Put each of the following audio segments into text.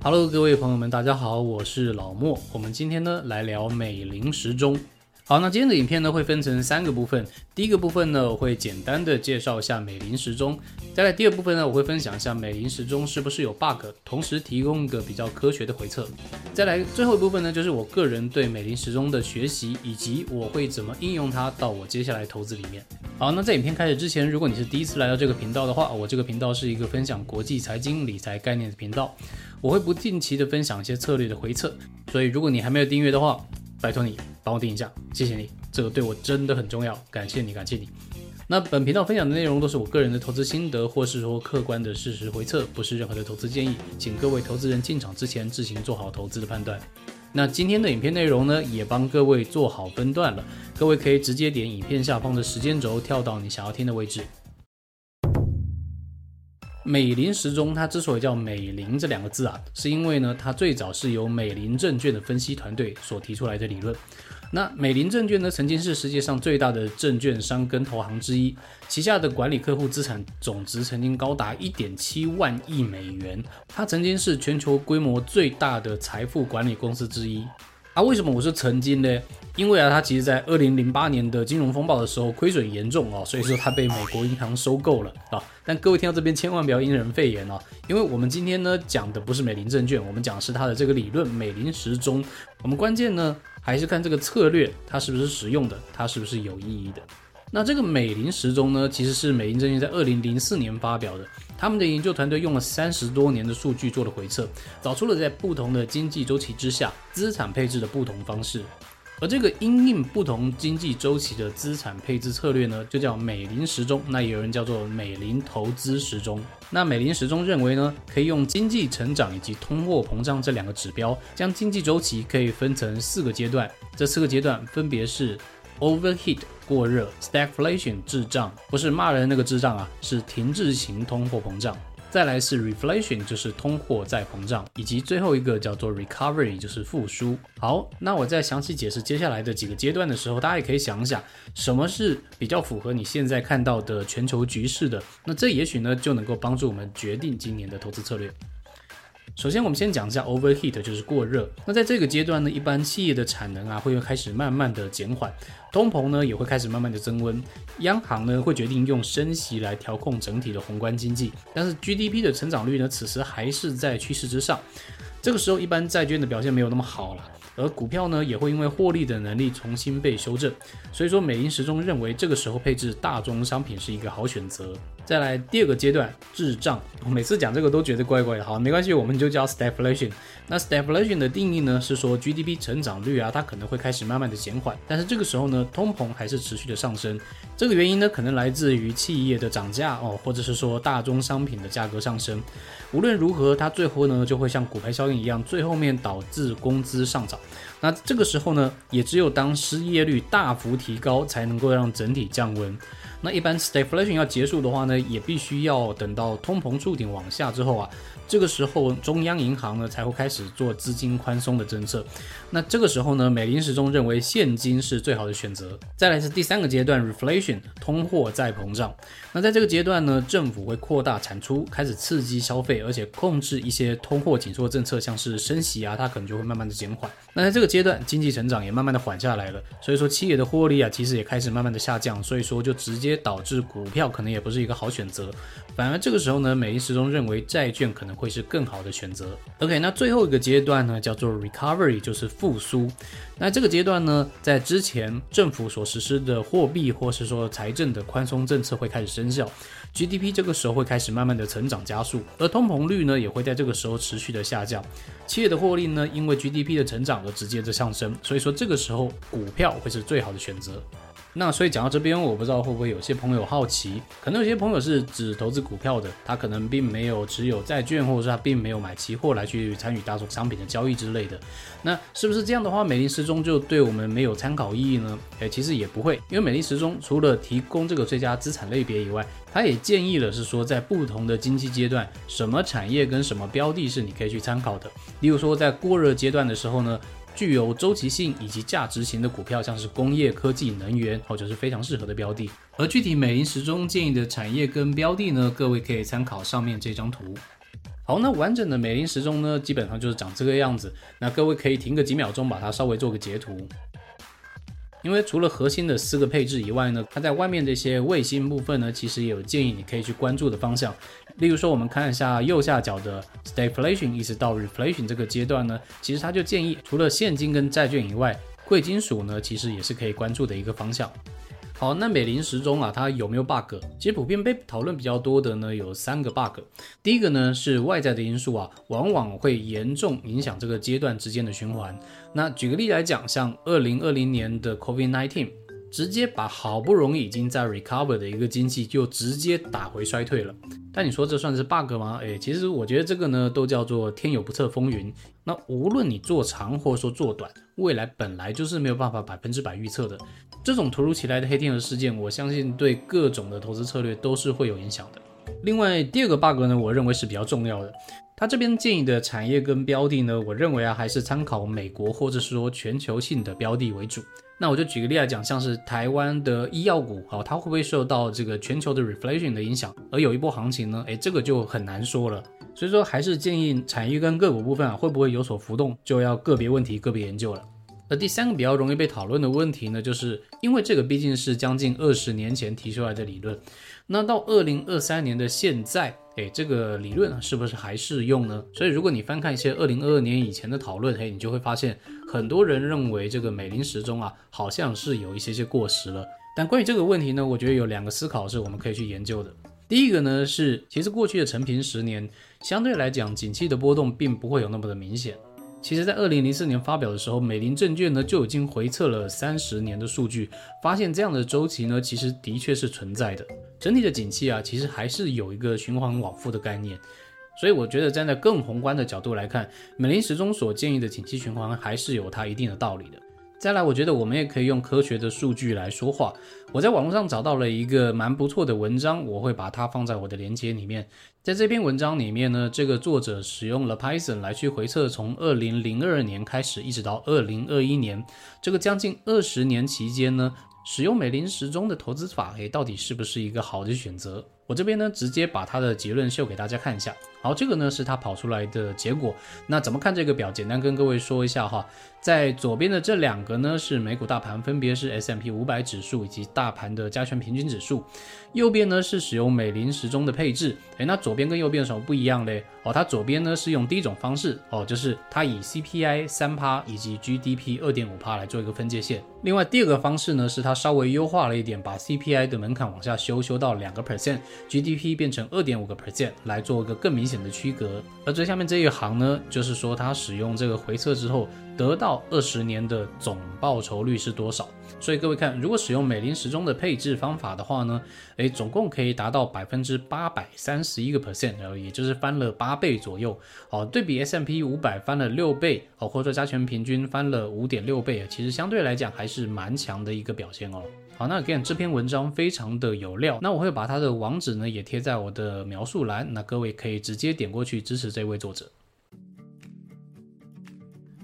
Hello，各位朋友们，大家好，我是老莫。我们今天呢来聊美林时钟。好，那今天的影片呢会分成三个部分。第一个部分呢，我会简单的介绍一下美林时钟。再来第二部分呢，我会分享一下美林时钟是不是有 bug，同时提供一个比较科学的回测。再来最后一部分呢，就是我个人对美林时钟的学习，以及我会怎么应用它到我接下来投资里面。好，那在影片开始之前，如果你是第一次来到这个频道的话，我这个频道是一个分享国际财经理财概念的频道，我会不定期的分享一些策略的回测。所以如果你还没有订阅的话，拜托你帮我订一下，谢谢你，这个对我真的很重要，感谢你，感谢你。那本频道分享的内容都是我个人的投资心得，或是说客观的事实回测，不是任何的投资建议，请各位投资人进场之前自行做好投资的判断。那今天的影片内容呢，也帮各位做好分段了，各位可以直接点影片下方的时间轴，跳到你想要听的位置。美林时钟，它之所以叫美林这两个字啊，是因为呢，它最早是由美林证券的分析团队所提出来的理论。那美林证券呢，曾经是世界上最大的证券商跟投行之一，旗下的管理客户资产总值曾经高达一点七万亿美元。它曾经是全球规模最大的财富管理公司之一。啊，为什么我是曾经呢？因为啊，它其实在二零零八年的金融风暴的时候亏损严重哦，所以说它被美国银行收购了啊。但各位听到这边千万不要因人废言哦，因为我们今天呢讲的不是美林证券，我们讲的是它的这个理论美林时钟。我们关键呢还是看这个策略它是不是实用的，它是不是有意义的。那这个美林时钟呢，其实是美林证券在二零零四年发表的，他们的研究团队用了三十多年的数据做了回测，找出了在不同的经济周期之下资产配置的不同方式。而这个因应不同经济周期的资产配置策略呢，就叫美林时钟。那也有人叫做美林投资时钟。那美林时钟认为呢，可以用经济成长以及通货膨胀这两个指标，将经济周期可以分成四个阶段。这四个阶段分别是 overheat 过热，stagflation 滞胀，不是骂人那个滞胀啊，是停滞型通货膨胀。再来是 reflation，就是通货再膨胀，以及最后一个叫做 recovery，就是复苏。好，那我在详细解释接下来的几个阶段的时候，大家也可以想一想，什么是比较符合你现在看到的全球局势的？那这也许呢就能够帮助我们决定今年的投资策略。首先，我们先讲一下 overheat，就是过热。那在这个阶段呢，一般企业的产能啊会开始慢慢的减缓，通膨呢也会开始慢慢的增温，央行呢会决定用升息来调控整体的宏观经济。但是 GDP 的成长率呢，此时还是在趋势之上。这个时候，一般债券的表现没有那么好了。而股票呢，也会因为获利的能力重新被修正，所以说美银时钟认为这个时候配置大宗商品是一个好选择。再来第二个阶段滞胀，我每次讲这个都觉得怪怪的，好，没关系，我们就叫 stagflation。那 stagflation 的定义呢，是说 GDP 成长率啊，它可能会开始慢慢的减缓，但是这个时候呢，通膨还是持续的上升。这个原因呢，可能来自于企业的涨价哦，或者是说大宗商品的价格上升。无论如何，它最后呢，就会像股牌效应一样，最后面导致工资上涨。那这个时候呢，也只有当失业率大幅提高，才能够让整体降温。那一般 stagflation 要结束的话呢，也必须要等到通膨触顶往下之后啊，这个时候中央银行呢才会开始做资金宽松的政策。那这个时候呢，美林时钟认为现金是最好的选择。再来是第三个阶段 reflation，通货再膨胀。那在这个阶段呢，政府会扩大产出，开始刺激消费，而且控制一些通货紧缩政策，像是升息啊，它可能就会慢慢的减缓。那在这个阶段，经济成长也慢慢的缓下来了，所以说企业的获利啊，其实也开始慢慢的下降，所以说就直接。导致股票可能也不是一个好选择，反而这个时候呢，美林时钟认为债券可能会是更好的选择。OK，那最后一个阶段呢，叫做 recovery，就是复苏。那这个阶段呢，在之前政府所实施的货币或是说财政的宽松政策会开始生效，GDP 这个时候会开始慢慢的成长加速，而通膨率呢也会在这个时候持续的下降，企业的获利呢因为 GDP 的成长而直接的上升，所以说这个时候股票会是最好的选择。那所以讲到这边，我不知道会不会有些朋友好奇，可能有些朋友是只投资股票的，他可能并没有持有债券，或者是他并没有买期货来去参与大宗商品的交易之类的。那是不是这样的话，美林时钟就对我们没有参考意义呢？诶，其实也不会，因为美林时钟除了提供这个最佳资产类别以外，它也建议了是说，在不同的经济阶段，什么产业跟什么标的是你可以去参考的。例如说，在过热阶段的时候呢？具有周期性以及价值型的股票，像是工业、科技、能源，或者是非常适合的标的。而具体美林时钟建议的产业跟标的呢，各位可以参考上面这张图。好，那完整的美林时钟呢，基本上就是长这个样子。那各位可以停个几秒钟，把它稍微做个截图。因为除了核心的四个配置以外呢，它在外面这些卫星部分呢，其实也有建议你可以去关注的方向。例如说，我们看一下右下角的 stayflation，一直到 reflation 这个阶段呢，其实它就建议除了现金跟债券以外，贵金属呢，其实也是可以关注的一个方向。好，那美林时钟啊，它有没有 bug？其实普遍被讨论比较多的呢，有三个 bug。第一个呢是外在的因素啊，往往会严重影响这个阶段之间的循环。那举个例来讲，像二零二零年的 COVID-19，直接把好不容易已经在 recover 的一个经济就直接打回衰退了。但你说这算是 bug 吗？诶，其实我觉得这个呢，都叫做天有不测风云。那无论你做长或者说做短，未来本来就是没有办法百分之百预测的。这种突如其来的黑天鹅事件，我相信对各种的投资策略都是会有影响的。另外，第二个 bug 呢，我认为是比较重要的。他这边建议的产业跟标的呢，我认为啊，还是参考美国或者是说全球性的标的为主。那我就举个例来讲，像是台湾的医药股，好，它会不会受到这个全球的 reflation 的影响而有一波行情呢？诶，这个就很难说了。所以说，还是建议产业跟个股部分啊，会不会有所浮动，就要个别问题个别研究了。那第三个比较容易被讨论的问题呢，就是因为这个毕竟是将近二十年前提出来的理论，那到二零二三年的现在，哎，这个理论是不是还适用呢？所以如果你翻看一些二零二二年以前的讨论，嘿，你就会发现很多人认为这个美林时钟啊，好像是有一些些过时了。但关于这个问题呢，我觉得有两个思考是我们可以去研究的。第一个呢是，其实过去的成平十年相对来讲，景气的波动并不会有那么的明显。其实，在二零零四年发表的时候，美林证券呢就已经回测了三十年的数据，发现这样的周期呢，其实的确是存在的。整体的景气啊，其实还是有一个循环往复的概念。所以，我觉得站在更宏观的角度来看，美林时钟所建议的景气循环还是有它一定的道理的。再来，我觉得我们也可以用科学的数据来说话。我在网络上找到了一个蛮不错的文章，我会把它放在我的链接里面。在这篇文章里面呢，这个作者使用了 Python 来去回测从二零零二年开始一直到二零二一年这个将近二十年期间呢，使用美林时钟的投资法，诶，到底是不是一个好的选择？我这边呢，直接把它的结论秀给大家看一下。好，这个呢是它跑出来的结果。那怎么看这个表？简单跟各位说一下哈。在左边的这两个呢是美股大盘，分别是 S M P 五百指数以及大盘的加权平均指数。右边呢是使用美林时钟的配置。诶，那左边跟右边有什么不一样嘞？哦，它左边呢是用第一种方式，哦，就是它以 C P I 三趴以及 G D P 二点五趴来做一个分界线。另外第二个方式呢是它稍微优化了一点，把 C P I 的门槛往下修，修到两个 percent GDP 变成二点五个 percent 来做一个更明显的区隔。而最下面这一行呢，就是说它使用这个回测之后。得到二十年的总报酬率是多少？所以各位看，如果使用美林时钟的配置方法的话呢，诶，总共可以达到百分之八百三十一个 percent，然后也就是翻了八倍左右。好，对比 S M P 五百翻了六倍，哦，或者说加权平均翻了五点六倍，其实相对来讲还是蛮强的一个表现哦。好，那 again 这篇文章非常的有料，那我会把它的网址呢也贴在我的描述栏，那各位可以直接点过去支持这位作者。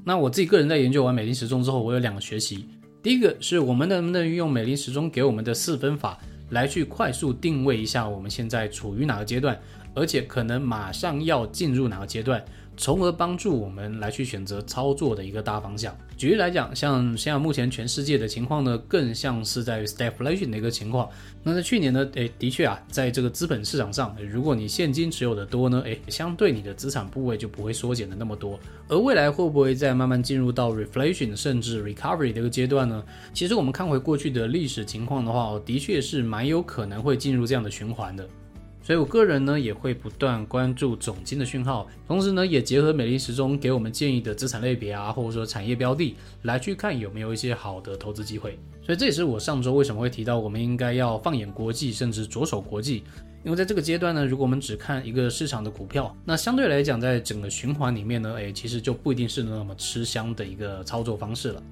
那我自己个人在研究完美林时钟之后，我有两个学习。第一个是我们能不能运用美林时钟给我们的四分法，来去快速定位一下我们现在处于哪个阶段，而且可能马上要进入哪个阶段。从而帮助我们来去选择操作的一个大方向。举例来讲，像现在目前全世界的情况呢，更像是在 stagflation 的一个情况。那在去年呢，诶，的确啊，在这个资本市场上，如果你现金持有的多呢，诶，相对你的资产部位就不会缩减的那么多。而未来会不会再慢慢进入到 reflation 甚至 recovery 的一个阶段呢？其实我们看回过去的历史情况的话，的确是蛮有可能会进入这样的循环的。所以，我个人呢也会不断关注总金的讯号，同时呢也结合美丽时钟给我们建议的资产类别啊，或者说产业标的，来去看有没有一些好的投资机会。所以这也是我上周为什么会提到我们应该要放眼国际，甚至着手国际。因为在这个阶段呢，如果我们只看一个市场的股票，那相对来讲，在整个循环里面呢，哎，其实就不一定是那么吃香的一个操作方式了。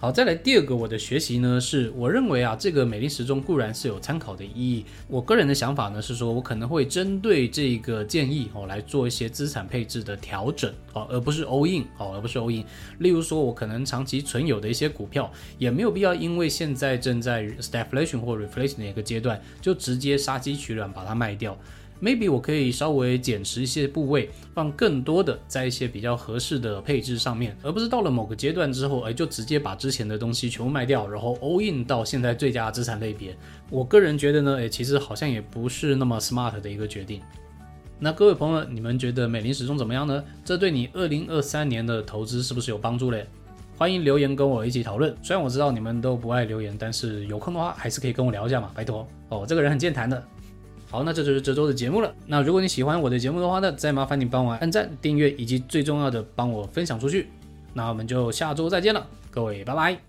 好，再来第二个我的学习呢，是我认为啊，这个美丽时钟固然是有参考的意义。我个人的想法呢是说，我可能会针对这个建议哦来做一些资产配置的调整哦，而不是 all in 哦，而不是 all in。例如说，我可能长期存有的一些股票，也没有必要因为现在正在 stagflation 或 reflation 的一个阶段，就直接杀鸡取卵把它卖掉。Maybe 我可以稍微减持一些部位，放更多的在一些比较合适的配置上面，而不是到了某个阶段之后，哎，就直接把之前的东西全部卖掉，然后 all in 到现在最佳资产类别。我个人觉得呢，哎，其实好像也不是那么 smart 的一个决定。那各位朋友，你们觉得美林时钟怎么样呢？这对你二零二三年的投资是不是有帮助嘞？欢迎留言跟我一起讨论。虽然我知道你们都不爱留言，但是有空的话还是可以跟我聊一下嘛，拜托哦，这个人很健谈的。好，那这就是这周的节目了。那如果你喜欢我的节目的话呢，再麻烦你帮我按赞、订阅，以及最重要的帮我分享出去。那我们就下周再见了，各位，拜拜。